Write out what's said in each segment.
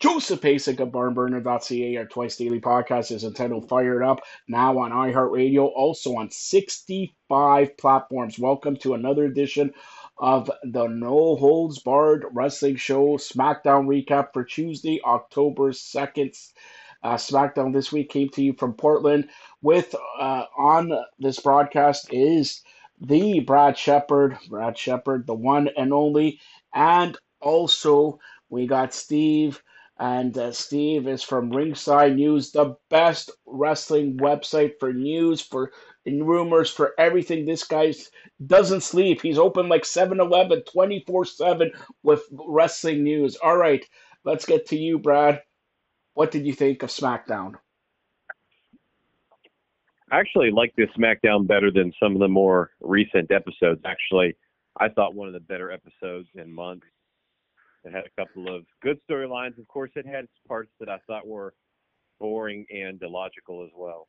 Joseph Pasek of barnburner.ca, our twice daily podcast is entitled Fired Up, now on iHeartRadio, also on 65 platforms. Welcome to another edition of the No Holds Barred Wrestling Show SmackDown recap for Tuesday, October 2nd. Uh, SmackDown this week came to you from Portland. With uh, on this broadcast is the Brad Shepard, Brad Shepard, the one and only, and also we got Steve and uh, Steve is from Ringside News, the best wrestling website for news, for rumors, for everything. This guy doesn't sleep. He's open like 7 Eleven 24 7 with wrestling news. All right, let's get to you, Brad. What did you think of SmackDown? I actually like this SmackDown better than some of the more recent episodes. Actually, I thought one of the better episodes in months. It had a couple of good storylines. Of course, it had parts that I thought were boring and illogical as well.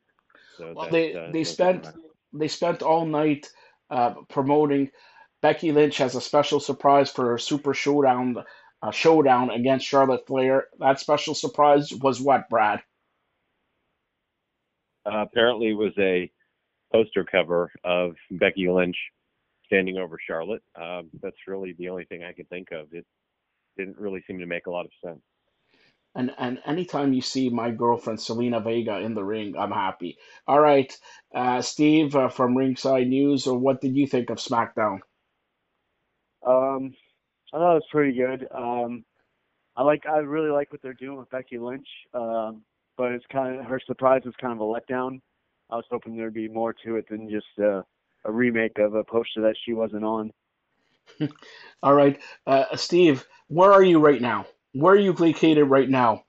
So well, they uh, they spent they spent all night uh, promoting Becky Lynch has a special surprise for her Super Showdown uh, showdown against Charlotte Flair. That special surprise was what, Brad? Uh, apparently, it was a poster cover of Becky Lynch standing over Charlotte. Um, that's really the only thing I can think of. It didn't really seem to make a lot of sense. And and anytime you see my girlfriend Zelina Vega in the ring, I'm happy. All right, uh, Steve uh, from Ringside News, or what did you think of SmackDown? Um, I thought it was pretty good. Um, I like I really like what they're doing with Becky Lynch. Um, but it's kind of her surprise was kind of a letdown. I was hoping there'd be more to it than just uh, a remake of a poster that she wasn't on. All right, uh, Steve, where are you right now? Where are you located right now?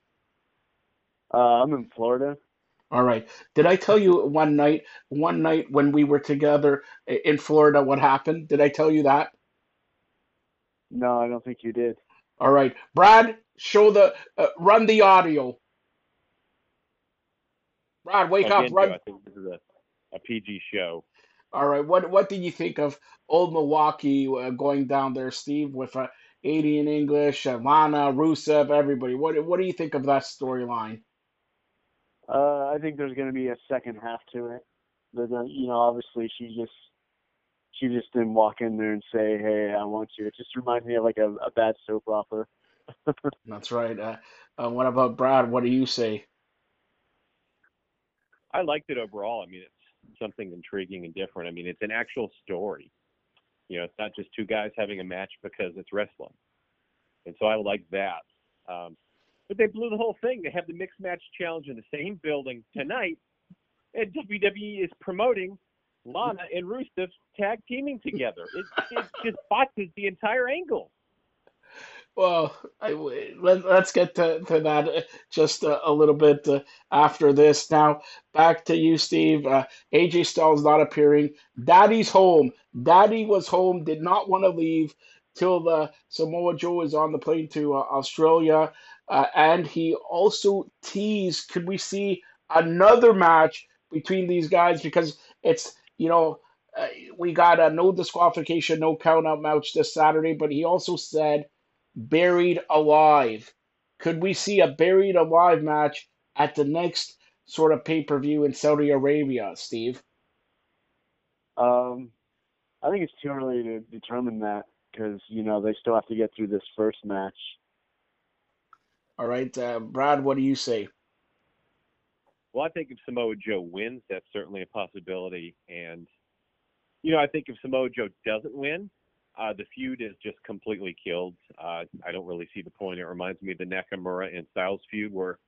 Uh, I'm in Florida. All right. Did I tell you one night, one night when we were together in Florida, what happened? Did I tell you that? No, I don't think you did. All right, Brad, show the uh, run the audio. Brad, wake up! Run. I think this is a, a PG show. All right. What what did you think of old Milwaukee uh, going down there, Steve, with uh, Aiden English, Lana, Rusev, everybody? What what do you think of that storyline? Uh, I think there's going to be a second half to it. But uh, you know, obviously, she just she just didn't walk in there and say, "Hey, I want you." It just reminds me of like a, a bad soap opera. That's right. Uh, uh, what about Brad? What do you say? I liked it overall. I mean, it's something intriguing and different. I mean, it's an actual story. You know, it's not just two guys having a match because it's wrestling. And so I like that. Um, but they blew the whole thing. They have the mixed match challenge in the same building tonight, and WWE is promoting Lana and Rusev tag teaming together. It, it just botches the entire angle. Well, I, let, us get to, to that uh, just a, a little bit uh, after this. Now, back to you, Steve. Uh, AJ Styles not appearing. Daddy's home. Daddy was home, did not want to leave till the Samoa Joe is on the plane to uh, Australia. Uh, and he also teased could we see another match between these guys? Because it's, you know, we got a no disqualification, no count out match this Saturday, but he also said buried alive. Could we see a buried alive match at the next sort of pay per view in Saudi Arabia, Steve? Um, I think it's too early to determine that because you know they still have to get through this first match. All right, uh, Brad, what do you say? Well, I think if Samoa Joe wins, that's certainly a possibility. And, you know, I think if Samoa Joe doesn't win, uh, the feud is just completely killed. Uh, I don't really see the point. It reminds me of the Nakamura and Styles feud where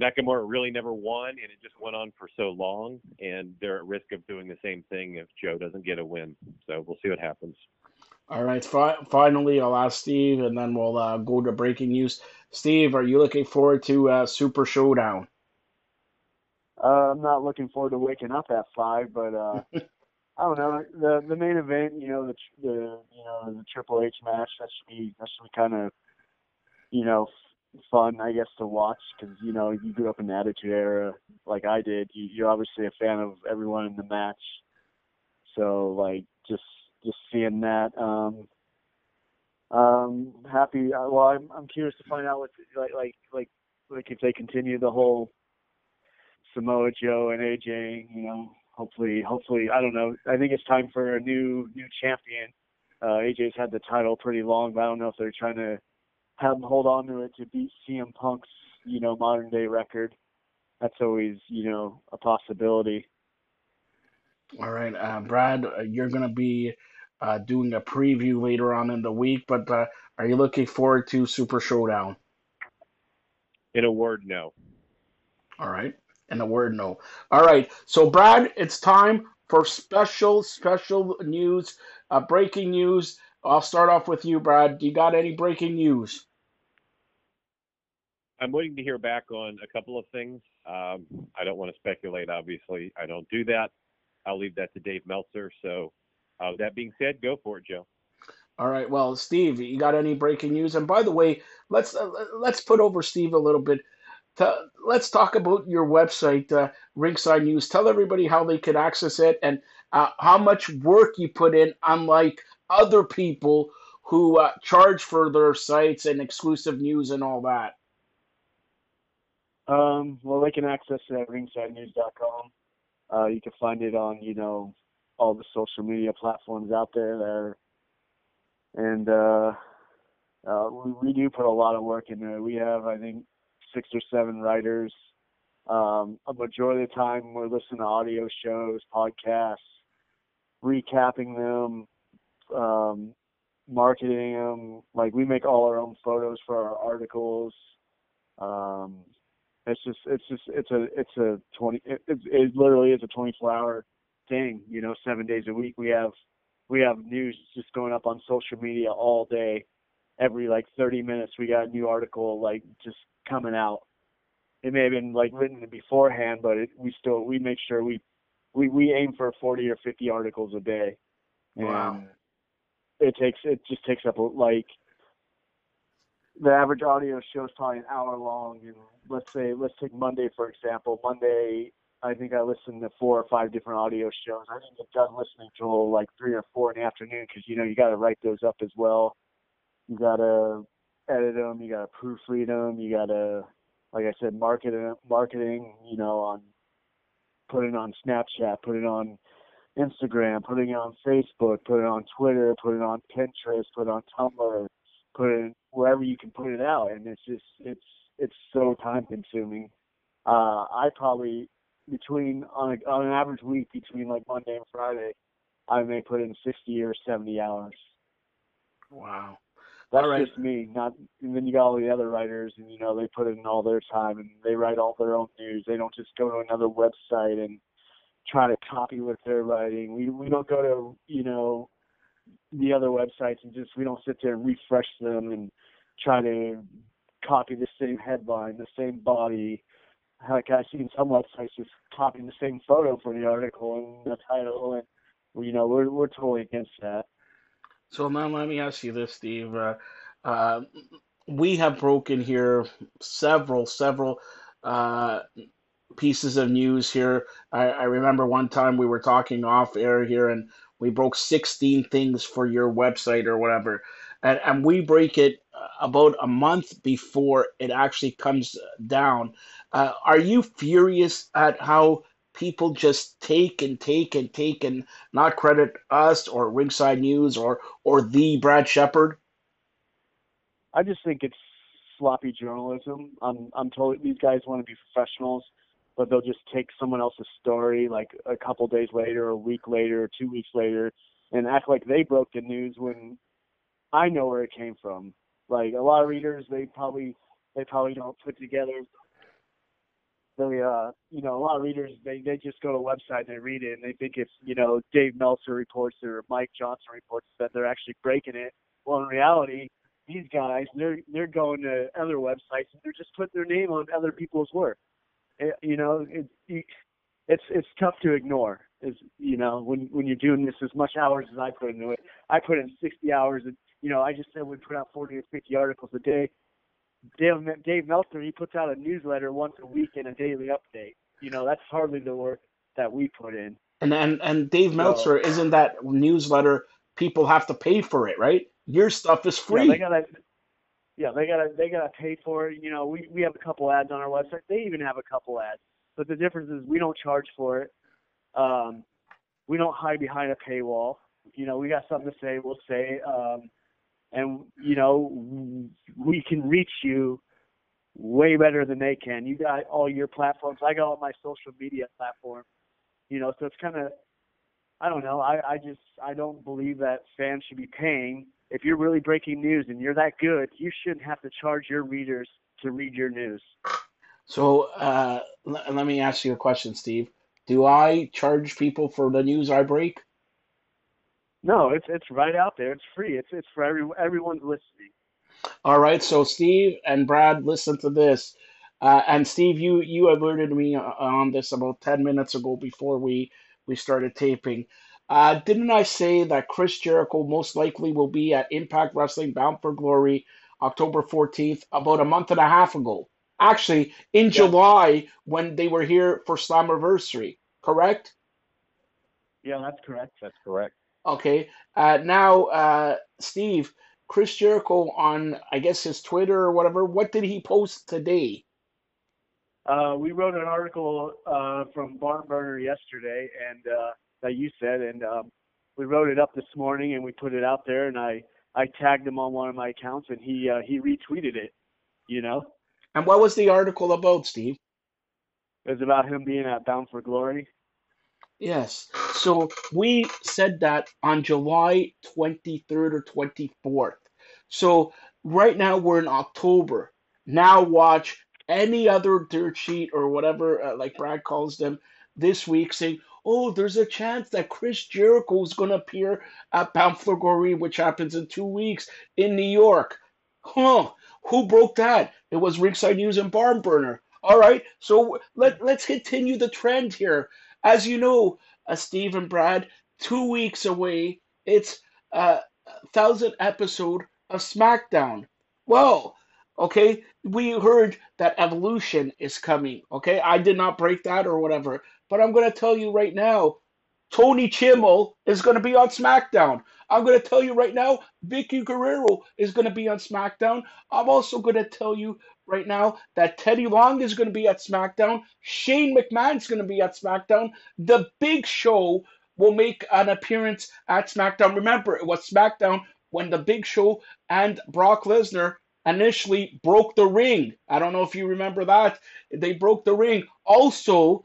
Nakamura really never won, and it just went on for so long, and they're at risk of doing the same thing if Joe doesn't get a win. So we'll see what happens. All right. Fi- finally, I'll ask Steve, and then we'll uh, go to breaking news. Steve, are you looking forward to uh, Super Showdown? Uh, I'm not looking forward to waking up at five, but uh, I don't know the the main event. You know the the you know the Triple H match. That should be that should be kind of you know fun, I guess, to watch because you know you grew up in the Attitude Era like I did. You, you're obviously a fan of everyone in the match, so like just just seeing that. Um, Um, happy. Uh, well, I'm I'm curious to find out what like like like like if they continue the whole Samoa Joe and AJ. You know, hopefully, hopefully, I don't know. I think it's time for a new new champion. Uh, AJ's had the title pretty long, but I don't know if they're trying to have him hold on to it to beat CM Punk's you know modern day record. That's always you know a possibility. All right, uh, Brad, uh, you're going to be uh, doing a preview later on in the week, but uh, are you looking forward to Super Showdown? In a word, no. All right. In the word, no. All right. So, Brad, it's time for special, special news, uh, breaking news. I'll start off with you, Brad. Do you got any breaking news? I'm waiting to hear back on a couple of things. Um, I don't want to speculate, obviously. I don't do that. I'll leave that to Dave Meltzer. So, uh, that being said, go for it, Joe. All right. Well, Steve, you got any breaking news? And by the way, let's uh, let's put over Steve a little bit. Let's talk about your website, uh, Ringside News. Tell everybody how they can access it and uh, how much work you put in, unlike other people who uh, charge for their sites and exclusive news and all that. Um, well, they can access it at ringsidenews.com. Uh, you can find it on, you know, all the social media platforms out there. There, and uh, uh, we, we do put a lot of work in there. We have, I think, six or seven writers. Um, a majority of the time, we're listening to audio shows, podcasts, recapping them, um, marketing them. Like we make all our own photos for our articles. Um, it's just, it's just, it's a, it's a twenty. It, it, it literally is a twenty-four hour thing. You know, seven days a week we have, we have news just going up on social media all day. Every like 30 minutes, we got a new article like just coming out. It may have been like written beforehand, but it, we still we make sure we we we aim for 40 or 50 articles a day. Wow. It takes it just takes up like the average audio show is probably an hour long and let's say let's take monday for example monday i think i listened to four or five different audio shows i didn't get done listening till like three or four in the afternoon because you know you got to write those up as well you got to edit them you got to proofread them you got to like i said market marketing you know on put it on snapchat putting on instagram putting it on facebook put it on twitter put it on pinterest put it on tumblr put it wherever you can put it out. And it's just it's it's so time consuming. Uh i probably between on a, on an average week between like monday and friday i may put in 60 or 70 hours. Wow. That's right. just me not and then you got all the other writers and you know they put in all their time and they write all their own news they don't just go to another website and try to copy what they're writing we we don't go to you know the other websites and just we don't sit there and refresh them and try to copy the same headline, the same body. Like I've seen some websites just copying the same photo for the article and the title, and you know we're we're totally against that. So now let me ask you this, Steve. Uh, uh, we have broken here several, several uh, pieces of news here. I, I remember one time we were talking off air here, and we broke 16 things for your website or whatever. And, and we break it uh, about a month before it actually comes down. Uh, are you furious at how people just take and take and take and not credit us or Ringside News or or the Brad Shepard? I just think it's sloppy journalism. I'm I'm told these guys want to be professionals, but they'll just take someone else's story like a couple days later, a week later, two weeks later, and act like they broke the news when I know where it came from. Like a lot of readers, they probably they probably don't put together. They, uh, you know, a lot of readers they they just go to a website and they read it and they think it's you know Dave Meltzer reports or Mike Johnson reports that they're actually breaking it. Well, in reality, these guys they're they're going to other websites and they're just putting their name on other people's work. It, you know, it, it, it's it's tough to ignore. Is you know when when you're doing this as much hours as I put into it. I put in 60 hours. And, you know, I just said we put out 40 or 50 articles a day. Dave, Dave Meltzer he puts out a newsletter once a week and a daily update. You know, that's hardly the work that we put in. And and and Dave So Meltzer isn't that newsletter? People have to pay for it, right? Your stuff is Yeah, they free. gotta. Yeah, they gotta they gotta pay for it. You know, we we have a couple ads on our website. They even have a couple ads, but the difference is we don't charge for it. Um, we don't hide behind a paywall. You know, we got something to say, we'll say. it. Um, and you know, we can reach you way better than they can. You got all your platforms. I got all my social media platforms. You know, so it's kind of I don't know. I, I just I don't believe that fans should be paying. If you're really breaking news and you're that good, you shouldn't have to charge your readers to read your news. So uh, l- let me ask you a question, Steve. Do I charge people for the news I break? No, it's it's right out there. It's free. It's it's for every everyone's listening. All right, so Steve and Brad, listen to this. Uh, and Steve, you you alerted me on this about 10 minutes ago before we we started taping. Uh, didn't I say that Chris Jericho most likely will be at Impact Wrestling Bound for Glory October 14th about a month and a half ago? Actually, in Yeah, July when they were here for Slammiversary, correct? yeah, that's correct. That's correct. Okay. Uh, now, uh, Steve, Chris Jericho on, I guess, his Twitter or whatever, what did he post today? Uh, we wrote an article uh, from Barn Burner yesterday, and uh, that you said, and um, we wrote it up this morning, and we put it out there, and I I tagged him on one of my accounts, and he uh, he retweeted it. You know, And what was the article about, Steve? it was about him being at Bound for Glory. Yes. So we said that on July 23rd or 24th. So right now we're in October. Now watch any other dirt sheet or whatever, uh, like Brad calls them, this week saying, oh, there's a chance that Chris Jericho is going to appear at Bound which happens in two weeks in New York. Huh? Who broke that? It was Ringside News and Barn Burner. All right, so let let's continue the trend here. As you know, uh, Steve and Brad, two weeks away, it's a thousand episode of SmackDown. Well, okay, we heard that Evolution is coming. Okay, I did not break that or whatever, but I'm gonna tell you right now, Tony Chimel is gonna be on SmackDown. I'm gonna tell you right now, Vickie Guerrero is gonna be on SmackDown. I'm also gonna tell you right now that Teddy Long is gonna be at SmackDown. Shane McMahon's gonna be at SmackDown. The Big Show will make an appearance at SmackDown. Remember, it was SmackDown when the Big Show and Brock Lesnar initially broke the ring. I don't know if you remember that. They broke the ring. Also,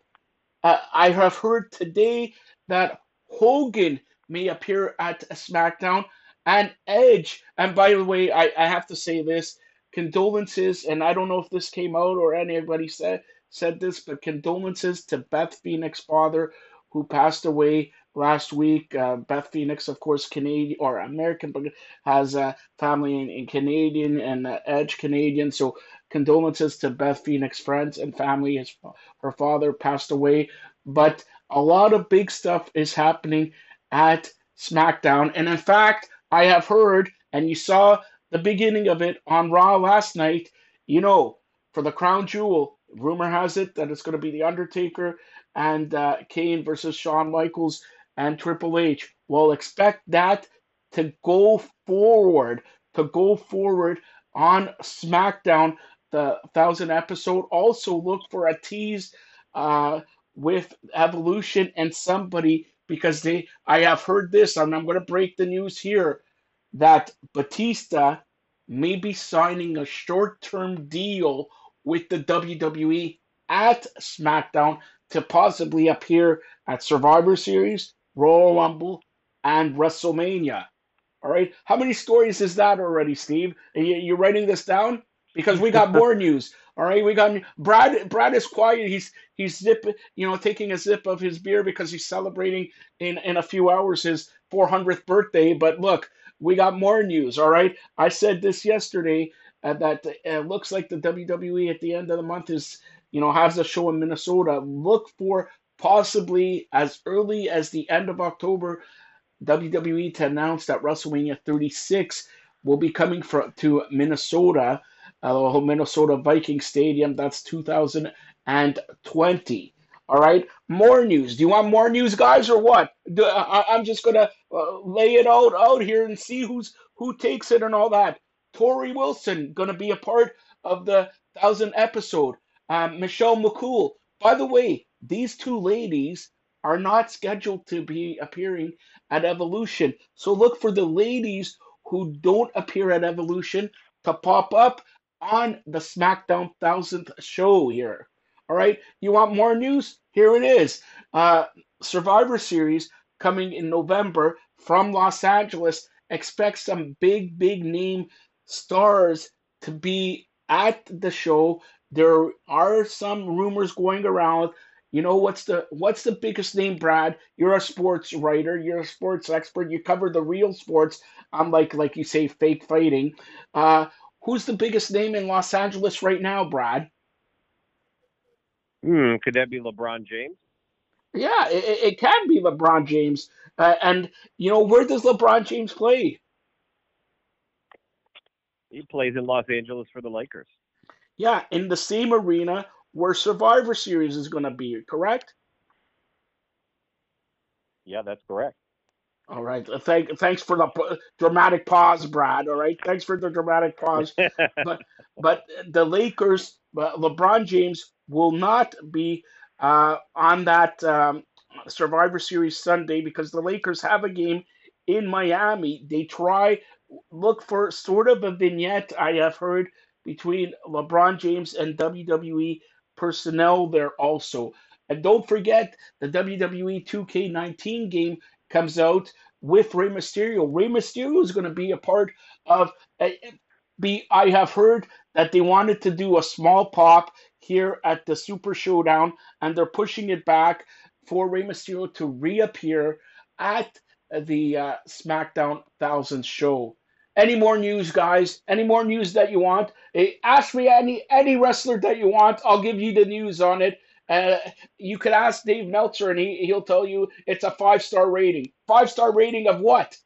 uh, I have heard today that Hogan may appear at SmackDown and Edge. And by the way, I, I have to say this condolences, and I don't know if this came out or anybody said said this, but condolences to Beth Phoenix' father who passed away last week. Uh, Beth Phoenix, of course, Canadian or American, but has a family in, in Canadian and uh, Edge Canadian. So condolences to Beth Phoenix friends and family. His, her father passed away, but a lot of big stuff is happening at SmackDown. And in fact, I have heard, and you saw the beginning of it on Raw last night, you know, for the crown jewel, rumor has it that it's going to be The Undertaker and uh, Kane versus Shawn Michaels and Triple H. Well, expect that to go forward, to go forward on SmackDown, the thousand episode. Also, look for a tease uh, with Evolution and somebody because they. I have heard this, and I'm going to break the news here that Batista may be signing a short-term deal with the WWE at SmackDown to possibly appear at Survivor Series, Royal Rumble, and WrestleMania. All right. How many stories is that already, Steve? Are you, you writing this down? Because we got more news. All right. We got Brad. Brad is quiet. He's he's zip, you know, taking a sip of his beer because he's celebrating in in a few hours his 400th birthday. But look, we got more news. All right. I said this yesterday uh, that it looks like the WWE at the end of the month is you know has a show in Minnesota. Look for possibly as early as the end of October WWE to announce that WrestleMania 36 will be coming for, to Minnesota, uh, Minnesota Viking Stadium. That's 2020. All right, more news. Do you want more news, guys, or what? Do, I, I'm just gonna uh, lay it out out here and see who's who takes it and all that. Torrie Wilson gonna be a part of the thousand episode. Um, Michelle McCool. By the way, these two ladies are not scheduled to be appearing at Evolution. So look for the ladies who don't appear at Evolution to pop up on the SmackDown thousandth show here. All right, you want more news? Here it is. Uh, Survivor Series coming in November from Los Angeles. Expect some big, big name stars to be at the show. There are some rumors going around. You know what's the what's the biggest name, Brad? You're a sports writer. You're a sports expert. You cover the real sports, unlike like you say, fake fighting. Uh, who's the biggest name in Los Angeles right now, Brad? Hmm, could that be LeBron James? Yeah, it, it can be LeBron James. Uh, and you know where does LeBron James play? He plays in Los Angeles for the Lakers. Yeah, in the same arena where Survivor Series is going to be. Correct? Yeah, that's correct. All right. Uh, thank, thanks for the p- dramatic pause, Brad. All right. Thanks for the dramatic pause. But but the Lakers, uh, LeBron James will not be uh, on that um, Survivor Series Sunday because the Lakers have a game in Miami. They try look for sort of a vignette I have heard between LeBron James and WWE personnel there also. And don't forget the WWE 2K19 game comes out with Rey Mysterio. Rey Mysterio is going to be a part of. Uh, be I have heard that they wanted to do a small pop here at the Super Showdown, and they're pushing it back for Rey Mysterio to reappear at the uh, SmackDown Thousand show. Any more news, guys? Any more news that you want? Hey, ask me any any wrestler that you want. I'll give you the news on it. Uh, you could ask Dave Meltzer, and he he'll tell you it's a five star rating. Five star rating of what?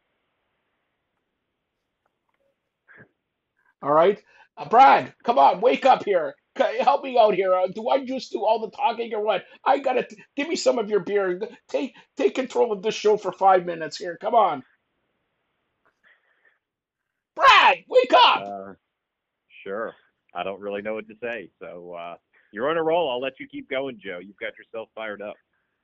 All right, uh, Brad, come on, wake up here. Help me out here. Uh, do I just do all the talking or what? I gotta t- give me some of your beer. Take take control of this show for five minutes here. Come on, Brad, wake up. Uh, sure. I don't really know what to say. So uh, you're on a roll. I'll let you keep going, Joe. You've got yourself fired up.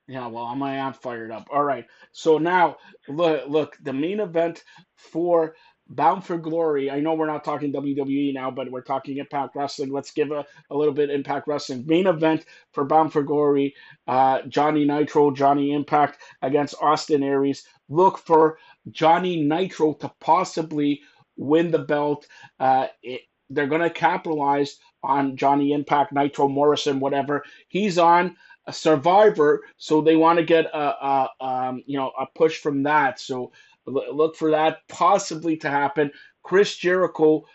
Yeah, well, I'm I am fired up. All right. So now, look, look, the main event for Bound for Glory. I know we're not talking WWE now, but we're talking Impact Wrestling. Let's give a, a little bit Impact Wrestling. Main event for Bound for Glory. Uh, Johnny Nitro, Johnny Impact against Austin Aries. Look for Johnny Nitro to possibly win the belt. Uh, they're going to capitalize on Johnny Impact, Nitro Morrison, whatever. He's on a Survivor, so they want to get a, a um, you know a push from that. So look for that possibly to happen. Chris Jericho,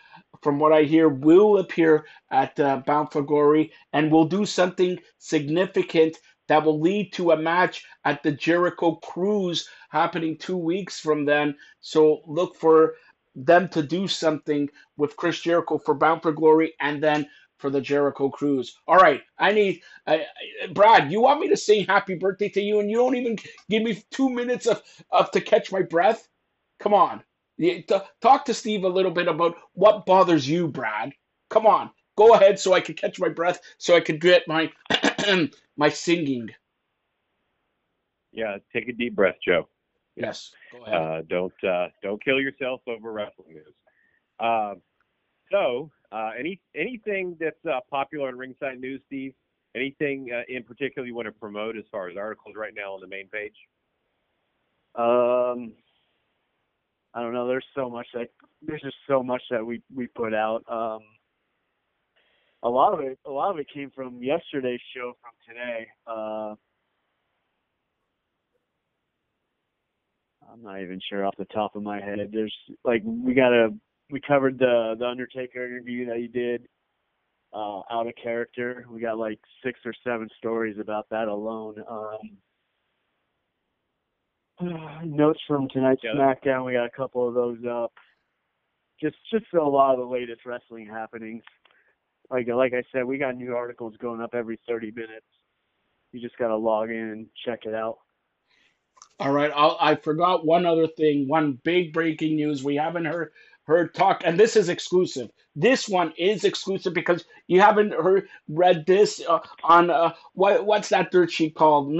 from what I hear, will appear at uh, Bound for Glory and will do something significant that will lead to a match at the Jericho Cruise happening two weeks from then. So look for them to do something with Chris Jericho for Bound for Glory and then for the Jericho Cruise. All right, I need I- Brad. You want me to sing Happy Birthday to you, and you don't even give me two minutes of, of to catch my breath. Come on, Yeah, t- talk to Steve a little bit about what bothers you, Brad. Come on, go ahead, so I can catch my breath, so I can get my my singing. Yeah, take a deep breath, Joe. Yes, go ahead. Uh, don't uh, don't kill yourself over wrestling news. Uh, so, uh, any anything that's uh, popular in Ringside News, Steve? Anything uh, in particular you want to promote as far as articles right now on the main page? Um, I don't know. There's so much that there's just so much that we we put out. Um, a lot of it, a lot of it came from yesterday's show from today. I'm not even sure off the top of my head. There's like we got a we covered the the Undertaker interview that he did. Uh, out of character. We got like six or seven stories about that alone. Um, notes from tonight's Yeah. SmackDown. We got a couple of those up. Just just a lot of the latest wrestling happenings. Like like I said, we got new articles going up every 30 minutes. You just got to log in and check it out. All right, I'll, I forgot one other thing, one big breaking news. We haven't heard heard talk, and this is exclusive. This one is exclusive because you haven't heard read this uh, on uh, what what's that dirt sheet called?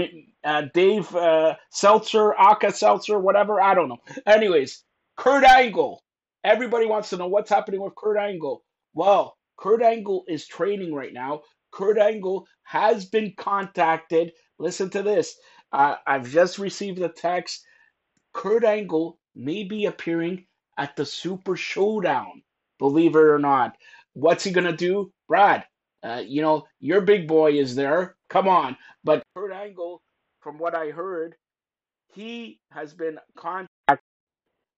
Uh, Dave uh, Seltzer, Alka Seltzer, whatever. I don't know. Anyways, Kurt Angle. Everybody wants to know what's happening with Kurt Angle. Well, Kurt Angle is training right now. Kurt Angle has been contacted. Listen to this uh, I've just received a text. Kurt Angle may be appearing at the Super Showdown, believe it or not. What's he going to do? Brad, uh, you know, your big boy is there. Come on. But Kurt Angle, from what I heard, he has been contacted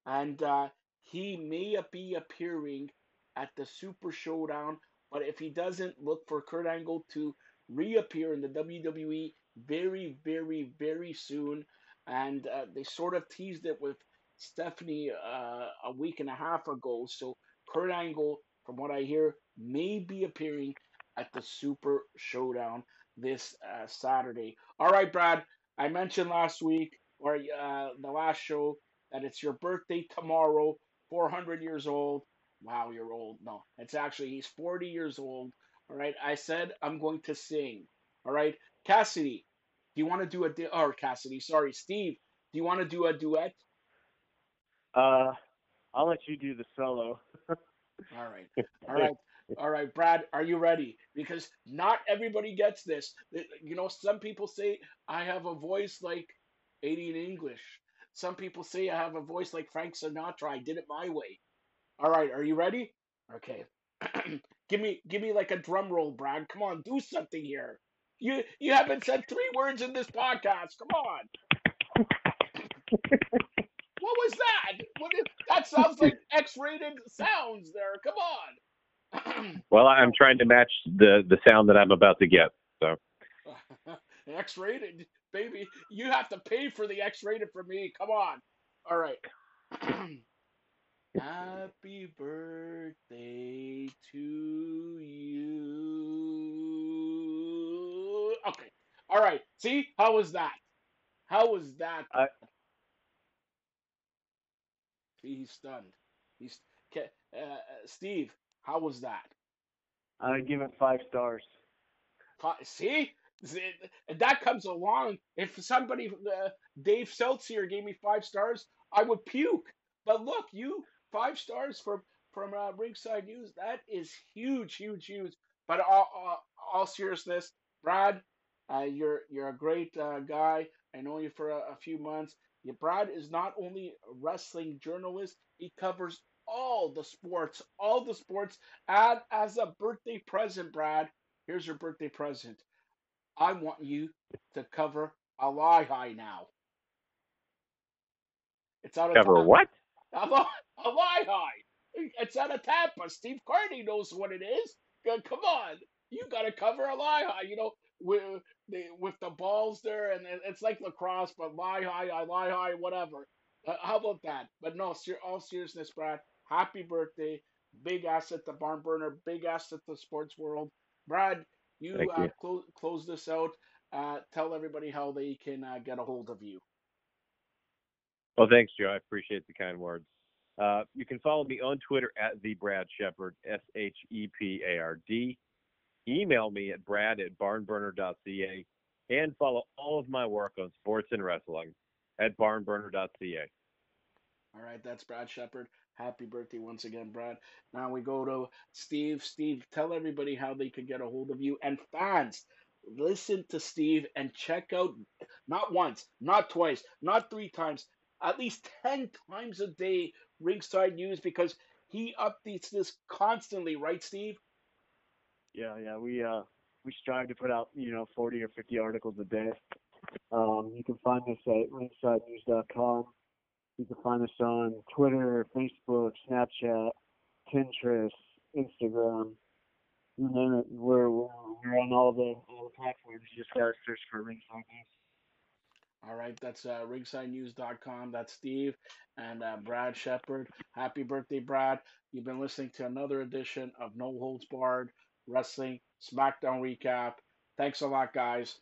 and uh, he may be appearing at the Super Showdown. But if he doesn't, look for Kurt Angle to reappear in the WWE very, very, very soon. And uh, they sort of teased it with Stephanie uh, a week and a half ago. So Kurt Angle, from what I hear, may be appearing at the Super Showdown this uh, Saturday. All right, Brad. I mentioned last week or uh, the last show that it's your birthday tomorrow, 400 years old. Wow, you're old. No, it's actually, he's 40 years old. All right. I said I'm going to sing. All right. Cassidy, do you want to do a, du- or Cassidy, sorry, Steve, do you want to do a duet? Uh, I'll let you do the solo. All right. All right. All right, Brad, are you ready? Because not everybody gets this. You know, some people say I have a voice like Aiden English. Some people say I have a voice like Frank Sinatra. I did it my way. All right, are you ready? Okay. give me give me like a drum roll, Brad. Come on, do something here. You you haven't said three words in this podcast. Come on. What was that? What is, that sounds like X-rated sounds there. Come on. Well, I'm trying to match the the sound that I'm about to get. So X-rated, baby. You have to pay for the X-rated for me. Come on. All right. Happy birthday to you. Okay. All right. See? How was that? How was that? I- See, he's stunned. He's Ke- uh, uh, Steve. How was that? I give it five stars. Fi- See, that comes along. If somebody, uh, Dave Seltzer, gave me five stars, I would puke. But look, you five stars from from uh, Ringside News. That is huge, huge, huge. But all, all, all seriousness, Brad, uh, you're you're a great uh, guy. I know you for a, a few months. Yeah, Brad is not only a wrestling journalist; he covers all the sports, all the sports. And as a birthday present, Brad, here's your birthday present. I want you to cover a lie high now. It's out of cover Tampa. what? A lie, high. It's out of Tampa. Steve Carney knows what it is. Come on, you got to cover a lie high. You know, with the with the balls there, and it- it's like lacrosse, but lie high, I lie high, whatever. Uh, how about that? But no, ser- all seriousness, Brad. Happy birthday! Big asset to Barn Burner. Big asset to the sports world. Brad, you Thank uh, you. close close this out. Uh, tell everybody how they can uh, get a hold of you. Well, thanks, Joe. I appreciate the kind words. Uh, you can follow me on Twitter at the Brad Shepard, S H E P A R D. Email me at brad at barnburner.ca and follow all of my work on sports and wrestling at barnburner.ca. All right, that's Brad Shepard. Happy birthday once again, Brad. Now we go to Steve. Steve, tell everybody how they could get a hold of you. And fans, listen to Steve and check out not once, not twice, not three times, at least 10 times a day Ringside News because he updates this constantly, right, Steve? Yeah, yeah. We uh we strive to put out you know 40 or 50 articles a day. Um, you can find us at ringsidenews.com. You can find us on Twitter, Facebook, Snapchat, Pinterest, Instagram. You name it. We're we're, we're on all the all the platforms. You just gotta search for Ringside News. All right, that's uh, ringsidenews.com. That's Steve and uh, Brad Shepard. Happy birthday, Brad. You've been listening to another edition of No Holds Barred Wrestling SmackDown Recap. Thanks a lot, guys.